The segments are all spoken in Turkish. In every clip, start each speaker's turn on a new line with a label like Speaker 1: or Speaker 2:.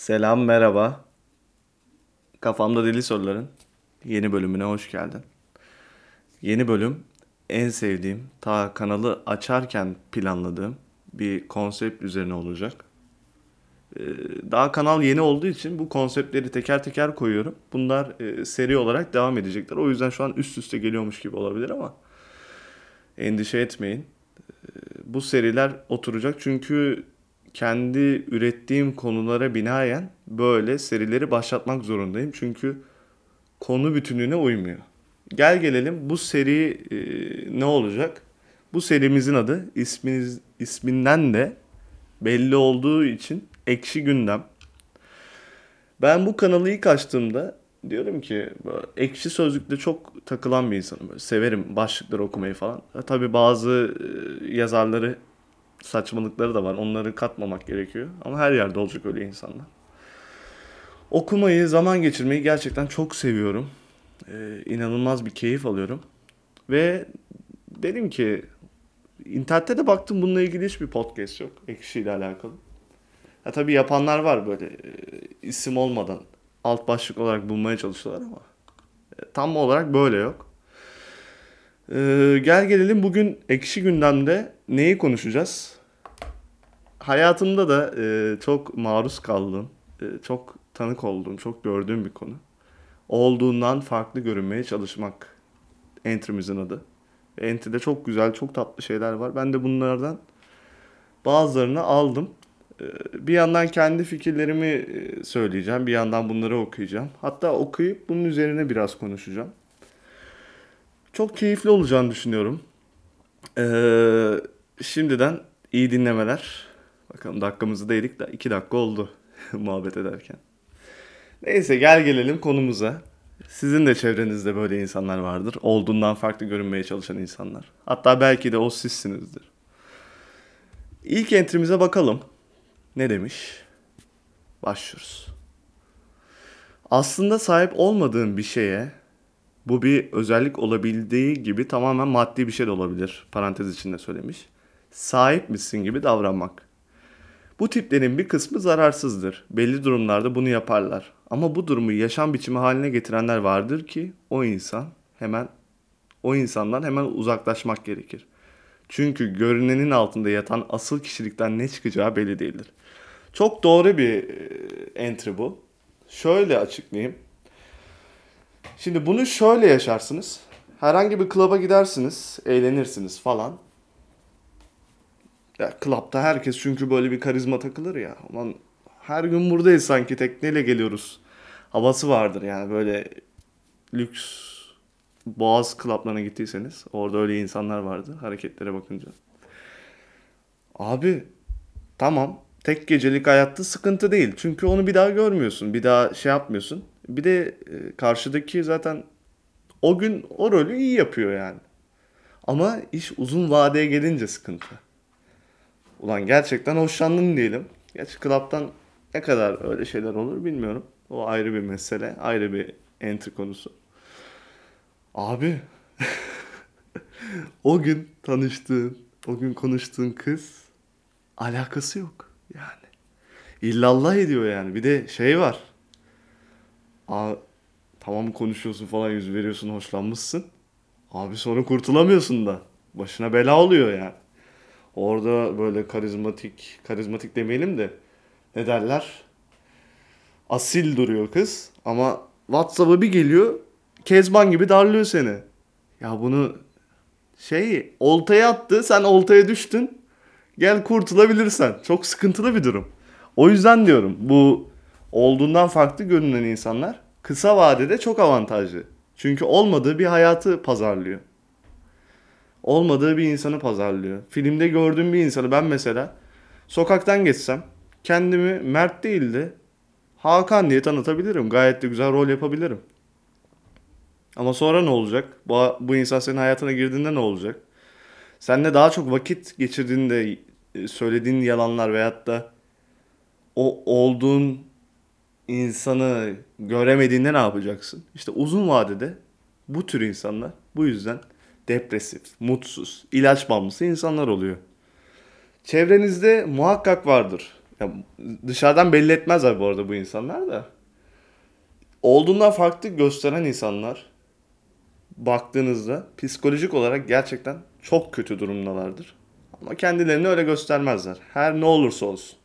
Speaker 1: Selam, merhaba. Kafamda Deli Soruların yeni bölümüne hoş geldin. Yeni bölüm en sevdiğim, ta kanalı açarken planladığım bir konsept üzerine olacak. Ee, Daha kanal yeni olduğu için bu konseptleri teker teker koyuyorum. Bunlar e, seri olarak devam edecekler. O yüzden şu an üst üste geliyormuş gibi olabilir ama endişe etmeyin. Bu seriler oturacak çünkü kendi ürettiğim konulara binaen böyle serileri başlatmak zorundayım. Çünkü konu bütünlüğüne uymuyor. Gel gelelim bu seri e, ne olacak? Bu serimizin adı isminiz, isminden de belli olduğu için Ekşi Gündem. Ben bu kanalı ilk açtığımda diyorum ki ekşi sözlükte çok takılan bir insanım. Böyle severim başlıkları okumayı falan. E, tabii bazı e, yazarları saçmalıkları da var. Onları katmamak gerekiyor. Ama her yerde olacak öyle insanlar. Okumayı, zaman geçirmeyi gerçekten çok seviyorum. Ee, inanılmaz bir keyif alıyorum. Ve dedim ki internette de baktım bununla ilgili hiçbir podcast yok. Ekşi ile alakalı. Ha, tabii yapanlar var böyle e, isim olmadan alt başlık olarak bulmaya çalışıyorlar ama e, tam olarak böyle yok. Ee, gel gelelim bugün ekşi gündemde neyi konuşacağız? Hayatımda da e, çok maruz kaldığım, e, çok tanık olduğum, çok gördüğüm bir konu. Olduğundan farklı görünmeye çalışmak. Entry'mizin adı. Entry'de çok güzel, çok tatlı şeyler var. Ben de bunlardan bazılarını aldım. E, bir yandan kendi fikirlerimi e, söyleyeceğim, bir yandan bunları okuyacağım. Hatta okuyup bunun üzerine biraz konuşacağım. Çok keyifli olacağını düşünüyorum. Ee, şimdiden iyi dinlemeler. Bakalım dakikamızı değdik de 2 dakika oldu muhabbet ederken. Neyse gel gelelim konumuza. Sizin de çevrenizde böyle insanlar vardır. Olduğundan farklı görünmeye çalışan insanlar. Hatta belki de o sizsinizdir. İlk entrimize bakalım. Ne demiş? Başlıyoruz. Aslında sahip olmadığın bir şeye bu bir özellik olabildiği gibi tamamen maddi bir şey de olabilir. Parantez içinde söylemiş. Sahip misin gibi davranmak. Bu tiplerin bir kısmı zararsızdır. Belli durumlarda bunu yaparlar. Ama bu durumu yaşam biçimi haline getirenler vardır ki o insan hemen o insandan hemen uzaklaşmak gerekir. Çünkü görünenin altında yatan asıl kişilikten ne çıkacağı belli değildir. Çok doğru bir e, entry bu. Şöyle açıklayayım. Şimdi bunu şöyle yaşarsınız. Herhangi bir klaba gidersiniz, eğlenirsiniz falan. Ya klapta herkes çünkü böyle bir karizma takılır ya. Aman her gün buradayız sanki tekneyle geliyoruz. Havası vardır yani böyle lüks boğaz klaplarına gittiyseniz orada öyle insanlar vardı hareketlere bakınca. Abi tamam tek gecelik hayatta sıkıntı değil. Çünkü onu bir daha görmüyorsun. Bir daha şey yapmıyorsun. Bir de e, karşıdaki zaten o gün o rolü iyi yapıyor yani. Ama iş uzun vadeye gelince sıkıntı. Ulan gerçekten hoşlandın diyelim. Gerçi club'tan ne kadar öyle şeyler olur bilmiyorum. O ayrı bir mesele, ayrı bir entry konusu. Abi o gün tanıştığın, o gün konuştuğun kız alakası yok yani. İllallah ediyor yani. Bir de şey var. Aa, tamam konuşuyorsun falan yüz veriyorsun hoşlanmışsın. Abi sonra kurtulamıyorsun da. Başına bela oluyor yani. Orada böyle karizmatik, karizmatik demeyelim de ne derler? Asil duruyor kız ama WhatsApp'a bir geliyor Kezban gibi darlıyor seni. Ya bunu şey oltaya attı sen oltaya düştün gel kurtulabilirsen. Çok sıkıntılı bir durum. O yüzden diyorum bu olduğundan farklı görünen insanlar kısa vadede çok avantajlı. Çünkü olmadığı bir hayatı pazarlıyor. Olmadığı bir insanı pazarlıyor. Filmde gördüğüm bir insanı ben mesela sokaktan geçsem kendimi Mert değil de Hakan diye tanıtabilirim. Gayet de güzel rol yapabilirim. Ama sonra ne olacak? Bu, bu insan senin hayatına girdiğinde ne olacak? Seninle daha çok vakit geçirdiğinde e, söylediğin yalanlar veyahut da o olduğun insanı göremediğinde ne yapacaksın? İşte uzun vadede bu tür insanlar bu yüzden depresif, mutsuz, ilaç bağımlısı insanlar oluyor. Çevrenizde muhakkak vardır. Ya dışarıdan belli etmezler bu arada bu insanlar da. Olduğundan farklı gösteren insanlar baktığınızda psikolojik olarak gerçekten çok kötü durumdalardır. Ama kendilerini öyle göstermezler. Her ne olursa olsun.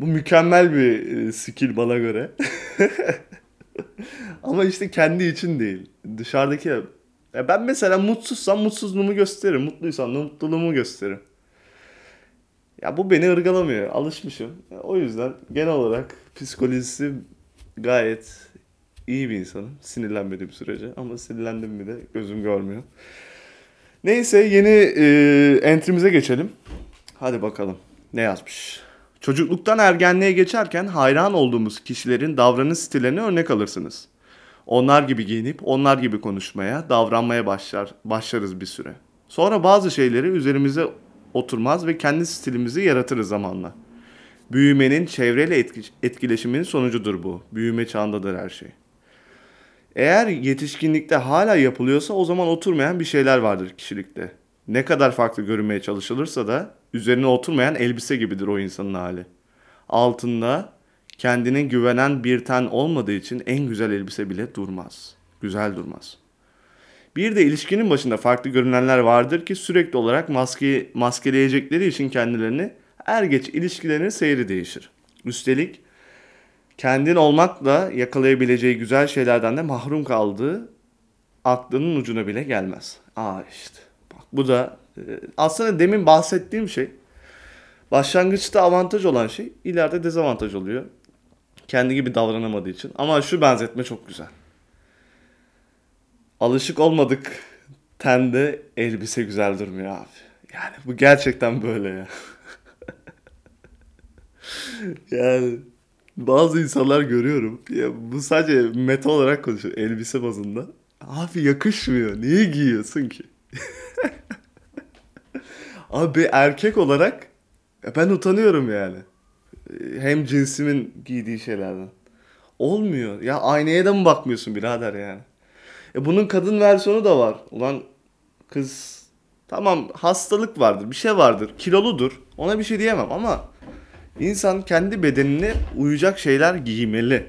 Speaker 1: Bu mükemmel bir e, skill bana göre. Ama işte kendi için değil. Dışarıdaki ya ben mesela mutsuzsam mutsuzluğumu gösteririm. Mutluysam da mutluluğumu gösteririm. Ya bu beni ırgalamıyor. Alışmışım. O yüzden genel olarak psikolojisi gayet iyi bir insanım. Sinirlenmediğim sürece. Ama sinirlendim mi de gözüm görmüyor. Neyse yeni e, entrimize geçelim. Hadi bakalım. Ne yazmış? Çocukluktan ergenliğe geçerken hayran olduğumuz kişilerin davranış stillerini örnek alırsınız. Onlar gibi giyinip onlar gibi konuşmaya, davranmaya başlar başlarız bir süre. Sonra bazı şeyleri üzerimize oturmaz ve kendi stilimizi yaratırız zamanla. Büyümenin çevreyle etki- etkileşiminin sonucudur bu. Büyüme çağındadır her şey. Eğer yetişkinlikte hala yapılıyorsa o zaman oturmayan bir şeyler vardır kişilikte. Ne kadar farklı görünmeye çalışılırsa da üzerine oturmayan elbise gibidir o insanın hali. Altında kendine güvenen bir ten olmadığı için en güzel elbise bile durmaz. Güzel durmaz. Bir de ilişkinin başında farklı görünenler vardır ki sürekli olarak maske, maskeleyecekleri için kendilerini er geç ilişkilerinin seyri değişir. Üstelik kendin olmakla yakalayabileceği güzel şeylerden de mahrum kaldığı aklının ucuna bile gelmez. Aa işte. Bu da e, aslında demin bahsettiğim şey başlangıçta avantaj olan şey ileride dezavantaj oluyor. Kendi gibi davranamadığı için. Ama şu benzetme çok güzel. Alışık olmadık tende elbise güzel durmuyor abi. Yani bu gerçekten böyle ya. yani bazı insanlar görüyorum. Ya bu sadece meta olarak konuşuyor elbise bazında. Abi yakışmıyor. Niye giyiyorsun ki? Abi erkek olarak ben utanıyorum yani. Hem cinsimin giydiği şeylerden. Olmuyor. Ya aynaya da mı bakmıyorsun birader yani? E bunun kadın versiyonu da var. Ulan kız tamam hastalık vardır, bir şey vardır, kiloludur. Ona bir şey diyemem ama insan kendi bedenine uyacak şeyler giymeli.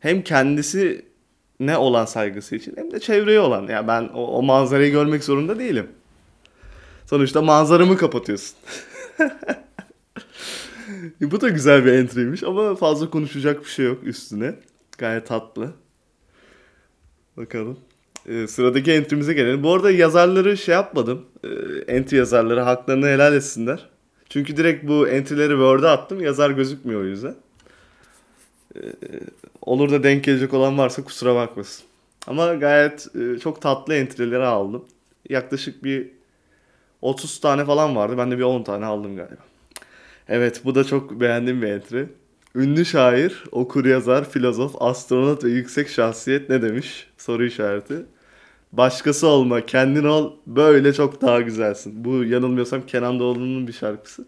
Speaker 1: Hem kendisi ne olan saygısı için hem de çevreye olan. Ya ben o, o manzarayı görmek zorunda değilim. Sonuçta manzaramı kapatıyorsun. Bu da güzel bir entry'ymiş ama fazla konuşacak bir şey yok üstüne. Gayet tatlı. Bakalım. Ee, sıradaki entry'mize gelelim. Bu arada yazarları şey yapmadım. Ee, entry yazarları haklarını helal etsinler. Çünkü direkt bu entry'leri Word'a attım. Yazar gözükmüyor o yüzden. Ee, olur da denk gelecek olan varsa kusura bakmasın. Ama gayet e, çok tatlı entry'leri aldım. Yaklaşık bir 30 tane falan vardı. Ben de bir 10 tane aldım galiba. Evet bu da çok beğendiğim bir entry. Ünlü şair, okur yazar, filozof, astronot ve yüksek şahsiyet ne demiş? Soru işareti. Başkası olma, kendin ol, böyle çok daha güzelsin. Bu yanılmıyorsam Kenan Doğulu'nun bir şarkısı.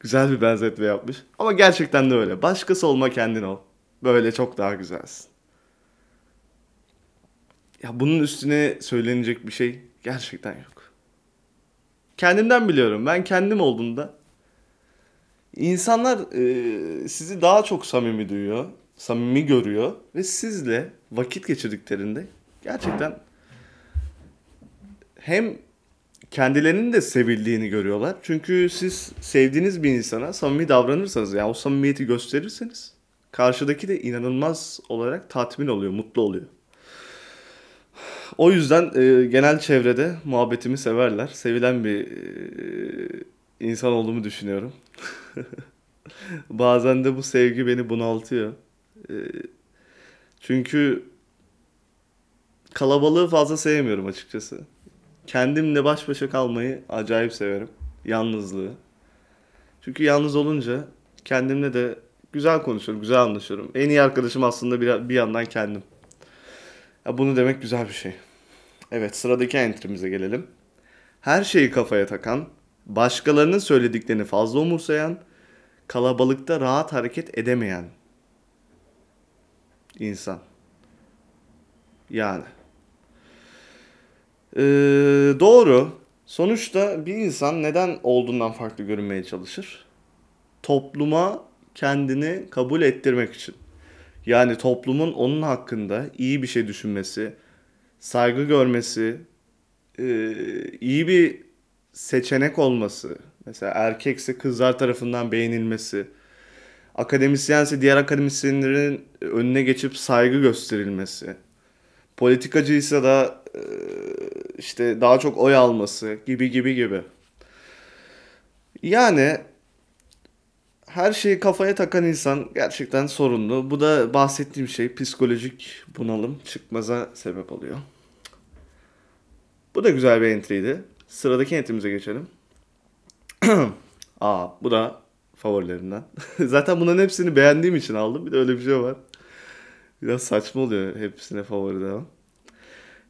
Speaker 1: Güzel bir benzetme yapmış. Ama gerçekten de öyle. Başkası olma, kendin ol. Böyle çok daha güzelsin. Ya bunun üstüne söylenecek bir şey gerçekten yok. Kendimden biliyorum. Ben kendim olduğumda insanlar e, sizi daha çok samimi duyuyor, samimi görüyor ve sizle vakit geçirdiklerinde gerçekten hem kendilerinin de sevildiğini görüyorlar. Çünkü siz sevdiğiniz bir insana samimi davranırsanız yani o samimiyeti gösterirseniz karşıdaki de inanılmaz olarak tatmin oluyor, mutlu oluyor. O yüzden e, genel çevrede muhabbetimi severler. Sevilen bir e, insan olduğumu düşünüyorum. Bazen de bu sevgi beni bunaltıyor. E, çünkü kalabalığı fazla sevmiyorum açıkçası. Kendimle baş başa kalmayı acayip severim. Yalnızlığı. Çünkü yalnız olunca kendimle de güzel konuşuyorum, güzel anlaşıyorum. En iyi arkadaşım aslında bir, bir yandan kendim. Ya bunu demek güzel bir şey. Evet sıradaki entry'mize gelelim. Her şeyi kafaya takan, başkalarının söylediklerini fazla umursayan, kalabalıkta rahat hareket edemeyen insan. Yani. Ee, doğru. Sonuçta bir insan neden olduğundan farklı görünmeye çalışır? topluma kendini kabul ettirmek için. Yani toplumun onun hakkında iyi bir şey düşünmesi, saygı görmesi, e, iyi bir seçenek olması. Mesela erkekse kızlar tarafından beğenilmesi. Akademisyense diğer akademisyenlerin önüne geçip saygı gösterilmesi. Politikacıysa da e, işte daha çok oy alması gibi gibi gibi. Yani her şeyi kafaya takan insan gerçekten sorunlu. Bu da bahsettiğim şey psikolojik bunalım çıkmaza sebep oluyor. Bu da güzel bir entry'ydi. Sıradaki entry'mize geçelim. Aa bu da favorilerimden. Zaten bunların hepsini beğendiğim için aldım. Bir de öyle bir şey var. Biraz saçma oluyor hepsine favori devam.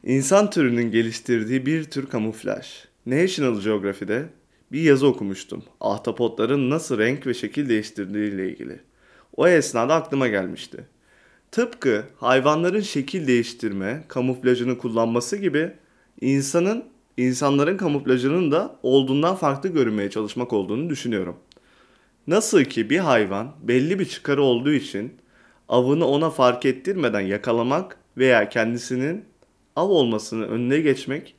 Speaker 1: İnsan türünün geliştirdiği bir tür kamuflaj. National Geography'de bir yazı okumuştum. Ahtapotların nasıl renk ve şekil değiştirdiği ile ilgili. O esnada aklıma gelmişti. Tıpkı hayvanların şekil değiştirme, kamuflajını kullanması gibi insanın insanların kamuflajının da olduğundan farklı görünmeye çalışmak olduğunu düşünüyorum. Nasıl ki bir hayvan belli bir çıkarı olduğu için avını ona fark ettirmeden yakalamak veya kendisinin av olmasını önüne geçmek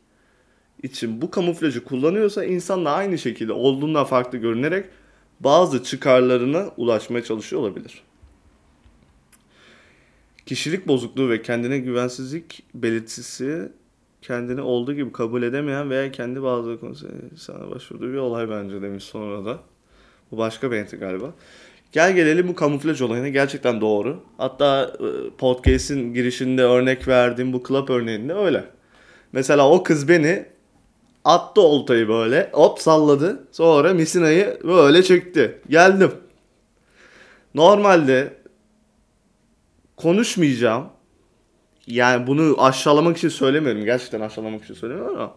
Speaker 1: için bu kamuflajı kullanıyorsa insan da aynı şekilde olduğundan farklı görünerek bazı çıkarlarına ulaşmaya çalışıyor olabilir. Kişilik bozukluğu ve kendine güvensizlik belirtisi kendini olduğu gibi kabul edemeyen veya kendi bazı sana başvurduğu bir olay bence demiş sonra da. Bu başka bir enti galiba. Gel gelelim bu kamuflaj olayına gerçekten doğru. Hatta e, podcast'in girişinde örnek verdiğim bu club örneğinde öyle. Mesela o kız beni attı oltayı böyle hop salladı. Sonra misinayı böyle çekti. Geldim. Normalde konuşmayacağım. Yani bunu aşağılamak için söylemiyorum. Gerçekten aşağılamak için söylemiyorum ama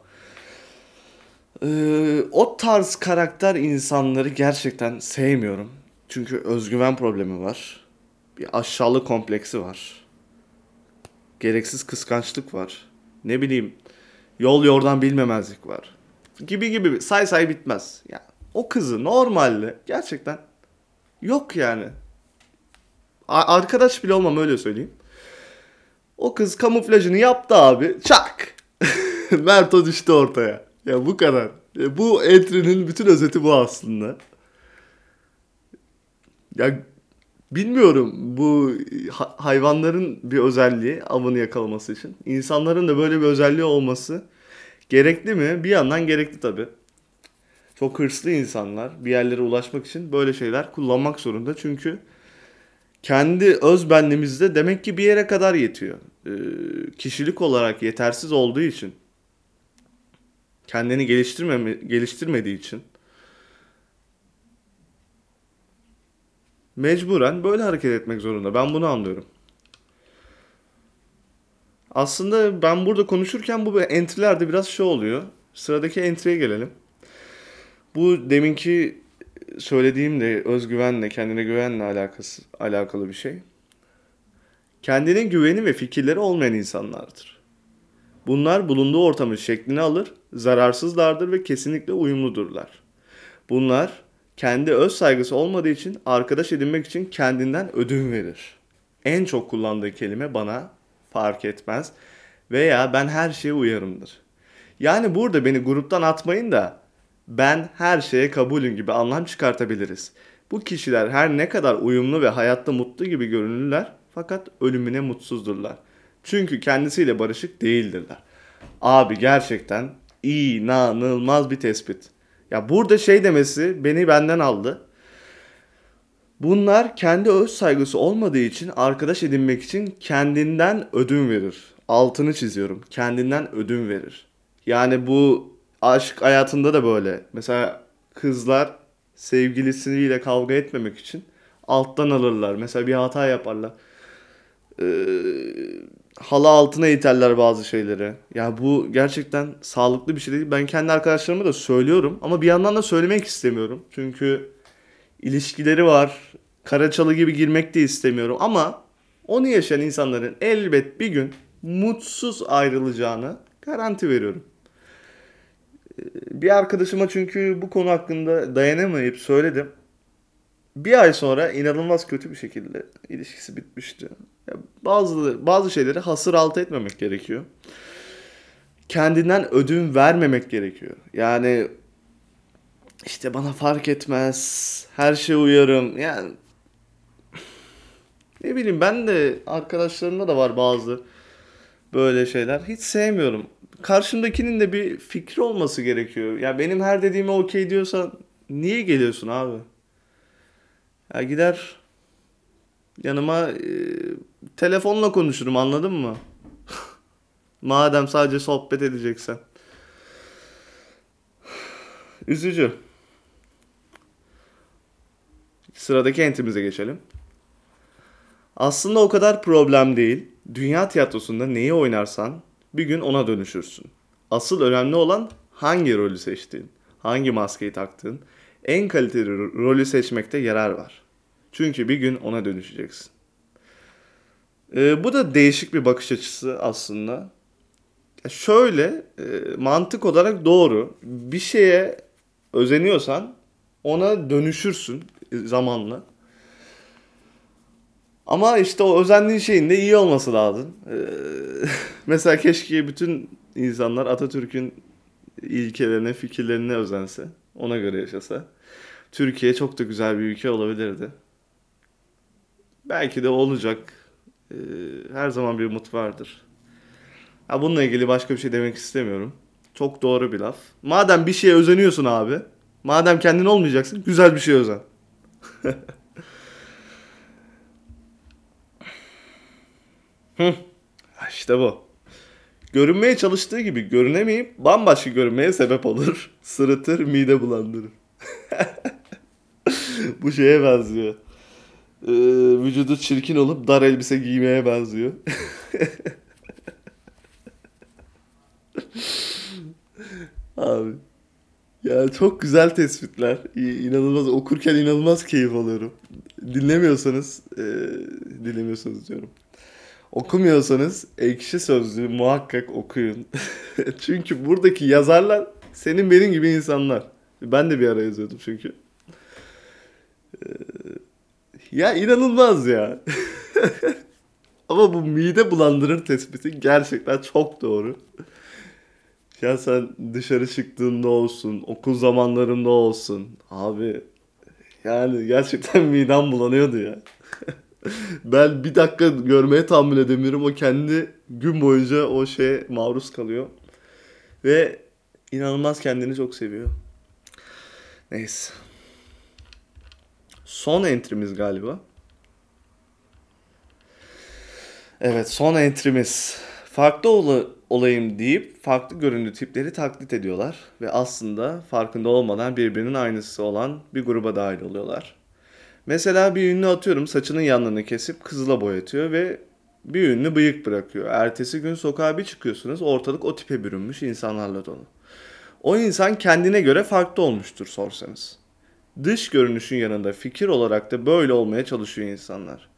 Speaker 1: ee, o tarz karakter insanları gerçekten sevmiyorum. Çünkü özgüven problemi var. Bir aşağılık kompleksi var. Gereksiz kıskançlık var. Ne bileyim yol yordan bilmemezlik var. Gibi gibi say say bitmez. Yani o kızı normalde gerçekten yok yani. Arkadaş bile olmam öyle söyleyeyim. O kız kamuflajını yaptı abi. Çak. Merto düştü ortaya. Ya bu kadar. Bu entry'nin bütün özeti bu aslında. Ya bilmiyorum bu hayvanların bir özelliği avını yakalaması için. İnsanların da böyle bir özelliği olması gerekli mi? Bir yandan gerekli tabi. Çok hırslı insanlar bir yerlere ulaşmak için böyle şeyler kullanmak zorunda. Çünkü kendi öz benliğimizde demek ki bir yere kadar yetiyor. Ee, kişilik olarak yetersiz olduğu için kendini geliştirmeme, geliştirmediği için mecburen böyle hareket etmek zorunda. Ben bunu anlıyorum. Aslında ben burada konuşurken bu entry'lerde biraz şey oluyor. Sıradaki entry'ye gelelim. Bu deminki söylediğim de özgüvenle, kendine güvenle alakası, alakalı bir şey. Kendine güveni ve fikirleri olmayan insanlardır. Bunlar bulunduğu ortamın şeklini alır, zararsızlardır ve kesinlikle uyumludurlar. Bunlar kendi öz saygısı olmadığı için arkadaş edinmek için kendinden ödün verir. En çok kullandığı kelime bana fark etmez veya ben her şeye uyarımdır. Yani burada beni gruptan atmayın da ben her şeye kabulüm gibi anlam çıkartabiliriz. Bu kişiler her ne kadar uyumlu ve hayatta mutlu gibi görünürler fakat ölümüne mutsuzdurlar. Çünkü kendisiyle barışık değildirler. Abi gerçekten inanılmaz bir tespit. Ya burada şey demesi beni benden aldı. Bunlar kendi öz saygısı olmadığı için arkadaş edinmek için kendinden ödün verir. Altını çiziyorum. Kendinden ödün verir. Yani bu aşk hayatında da böyle. Mesela kızlar sevgilisiyle kavga etmemek için alttan alırlar. Mesela bir hata yaparlar. Ee, halı altına iterler bazı şeyleri. Ya bu gerçekten sağlıklı bir şey değil. Ben kendi arkadaşlarıma da söylüyorum ama bir yandan da söylemek istemiyorum. Çünkü ilişkileri var. Karaçalı gibi girmek de istemiyorum ama onu yaşayan insanların elbet bir gün mutsuz ayrılacağını garanti veriyorum. Ee, bir arkadaşıma çünkü bu konu hakkında dayanamayıp söyledim. bir ay sonra inanılmaz kötü bir şekilde ilişkisi bitmişti. Bazı bazı şeyleri hasır altı etmemek gerekiyor. Kendinden ödün vermemek gerekiyor. Yani işte bana fark etmez. Her şey uyarım. Yani ne bileyim ben de arkadaşlarımda da var bazı böyle şeyler. Hiç sevmiyorum. Karşımdakinin de bir fikri olması gerekiyor. Ya benim her dediğime okey diyorsan niye geliyorsun abi? Ya gider yanıma e, telefonla konuşurum anladın mı? Madem sadece sohbet edeceksen. Üzücü. Sıradaki entimize geçelim. Aslında o kadar problem değil. Dünya tiyatrosunda neyi oynarsan bir gün ona dönüşürsün. Asıl önemli olan hangi rolü seçtiğin, hangi maskeyi taktığın, en kaliteli ro- rolü seçmekte yarar var. Çünkü bir gün ona dönüşeceksin. Ee, bu da değişik bir bakış açısı aslında. Ya Şöyle e, mantık olarak doğru. Bir şeye özeniyorsan ona dönüşürsün e, zamanla. Ama işte o özendiğin şeyin de iyi olması lazım. Ee, mesela keşke bütün insanlar Atatürk'ün ilkelerine, fikirlerine özense. Ona göre yaşasa. Türkiye çok da güzel bir ülke olabilirdi. Belki de olacak. Ee, her zaman bir umut vardır. Ha bununla ilgili başka bir şey demek istemiyorum. Çok doğru bir laf. Madem bir şeye özeniyorsun abi. Madem kendin olmayacaksın, güzel bir şey özen. Hı. İşte bu. Görünmeye çalıştığı gibi görünemeyip bambaşka görünmeye sebep olur. Sırıtır, mide bulandırır. Bu şeye benziyor. Ee, vücudu çirkin olup dar elbise giymeye benziyor. Abi. Ya çok güzel tespitler. İnanılmaz okurken inanılmaz keyif alıyorum. Dinlemiyorsanız, e, dinlemiyorsanız diyorum. Okumuyorsanız Ekşi Sözlüğü muhakkak okuyun. Çünkü buradaki yazarlar senin benim gibi insanlar. Ben de bir ara yazıyordum çünkü. Ee, ya inanılmaz ya. Ama bu mide bulandırır tespiti gerçekten çok doğru. Ya sen dışarı çıktığında olsun, okul zamanlarında olsun. Abi yani gerçekten midem bulanıyordu ya. Ben bir dakika görmeye tahammül edemiyorum. O kendi gün boyunca o şeye maruz kalıyor. Ve inanılmaz kendini çok seviyor. Neyse. Son entry'miz galiba. Evet son entry'miz. Farklı ola- olayım deyip farklı göründüğü tipleri taklit ediyorlar. Ve aslında farkında olmadan birbirinin aynısı olan bir gruba dahil oluyorlar. Mesela bir ünlü atıyorum saçının yanlarını kesip kızıla boyatıyor ve bir ünlü bıyık bırakıyor. Ertesi gün sokağa bir çıkıyorsunuz ortalık o tipe bürünmüş insanlarla dolu. O insan kendine göre farklı olmuştur sorsanız. Dış görünüşün yanında fikir olarak da böyle olmaya çalışıyor insanlar.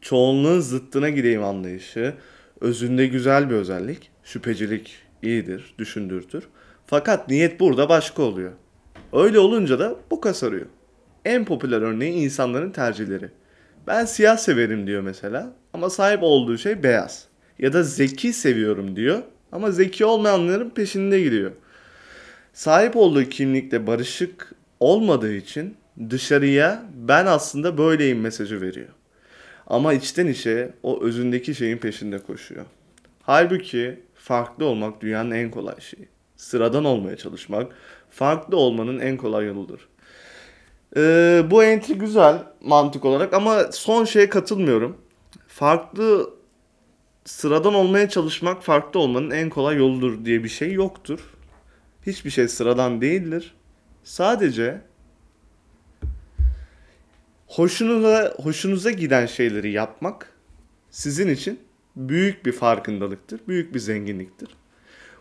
Speaker 1: Çoğunluğun zıttına gideyim anlayışı, özünde güzel bir özellik, şüphecilik iyidir, düşündürtür. Fakat niyet burada başka oluyor. Öyle olunca da boka sarıyor. En popüler örneği insanların tercihleri. Ben siyah severim diyor mesela ama sahip olduğu şey beyaz. Ya da zeki seviyorum diyor ama zeki olmayanların peşinde gidiyor. Sahip olduğu kimlikle barışık olmadığı için dışarıya ben aslında böyleyim mesajı veriyor. Ama içten içe o özündeki şeyin peşinde koşuyor. Halbuki farklı olmak dünyanın en kolay şeyi. Sıradan olmaya çalışmak farklı olmanın en kolay yoludur. Ee, bu entry güzel mantık olarak ama son şeye katılmıyorum. Farklı sıradan olmaya çalışmak farklı olmanın en kolay yoludur diye bir şey yoktur. Hiçbir şey sıradan değildir. Sadece hoşunuza hoşunuza giden şeyleri yapmak sizin için büyük bir farkındalıktır, büyük bir zenginliktir.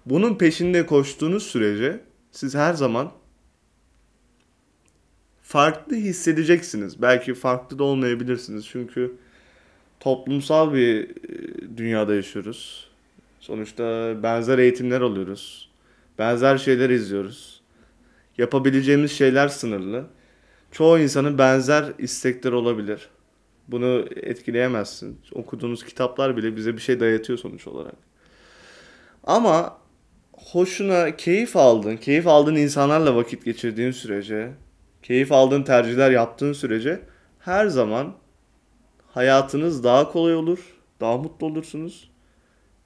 Speaker 1: Bunun peşinde koştuğunuz sürece siz her zaman farklı hissedeceksiniz. Belki farklı da olmayabilirsiniz çünkü toplumsal bir e, dünyada yaşıyoruz. Sonuçta benzer eğitimler alıyoruz. Benzer şeyler izliyoruz. Yapabileceğimiz şeyler sınırlı. çoğu insanın benzer istekleri olabilir. Bunu etkileyemezsin. Okuduğunuz kitaplar bile bize bir şey dayatıyor sonuç olarak. Ama hoşuna keyif aldığın, keyif aldığın insanlarla vakit geçirdiğin sürece, keyif aldığın tercihler yaptığın sürece her zaman hayatınız daha kolay olur, daha mutlu olursunuz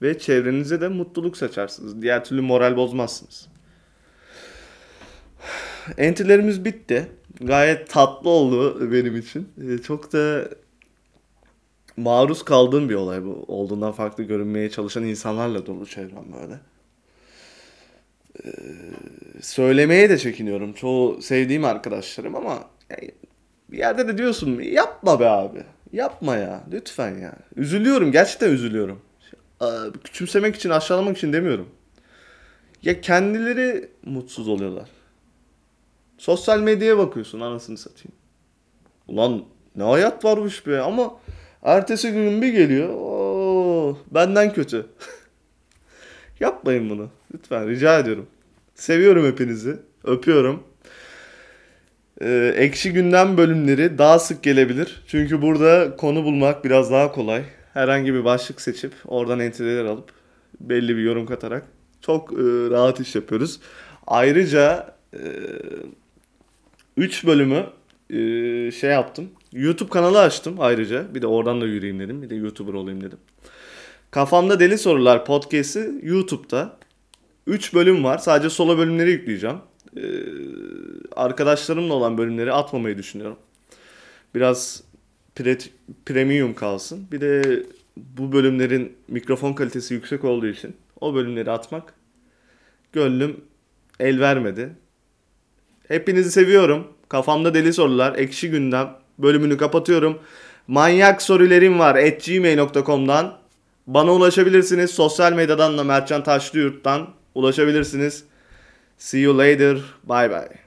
Speaker 1: ve çevrenize de mutluluk saçarsınız. Diğer türlü moral bozmazsınız. Entry'lerimiz bitti. Gayet tatlı oldu benim için. Ee, Çok da maruz kaldığım bir olay bu. Olduğundan farklı görünmeye çalışan insanlarla dolu çevrem böyle. Ee, söylemeye de çekiniyorum. Çoğu sevdiğim arkadaşlarım ama yani bir yerde de diyorsun yapma be abi. Yapma ya. Lütfen ya. Üzülüyorum. Gerçekten üzülüyorum. Aa, Küçümsemek için, aşağılamak için demiyorum. Ya kendileri mutsuz oluyorlar. Sosyal medyaya bakıyorsun anasını satayım. Ulan ne hayat varmış be ama ertesi gün bir geliyor. Oo, benden kötü. Yapmayın bunu. Lütfen rica ediyorum. Seviyorum hepinizi. Öpüyorum. Ee, ekşi gündem bölümleri daha sık gelebilir. Çünkü burada konu bulmak biraz daha kolay. Herhangi bir başlık seçip oradan entry'ler alıp belli bir yorum katarak çok e, rahat iş yapıyoruz. Ayrıca 3 bölümü e, şey yaptım. YouTube kanalı açtım ayrıca. Bir de oradan da yürüyeyim dedim. Bir de YouTuber olayım dedim. Kafamda Deli Sorular podcast'i YouTube'da. 3 bölüm var. Sadece solo bölümleri yükleyeceğim. Ee, arkadaşlarımla olan bölümleri atmamayı düşünüyorum. Biraz pre- premium kalsın. Bir de bu bölümlerin mikrofon kalitesi yüksek olduğu için o bölümleri atmak gönlüm el vermedi. Hepinizi seviyorum. Kafamda deli sorular. Ekşi gündem. Bölümünü kapatıyorum. Manyak sorularım var. at gmail.com'dan. Bana ulaşabilirsiniz. Sosyal medyadan da Mertcan Taşlıyurt'tan ulaşabilirsiniz. See you later. Bye bye.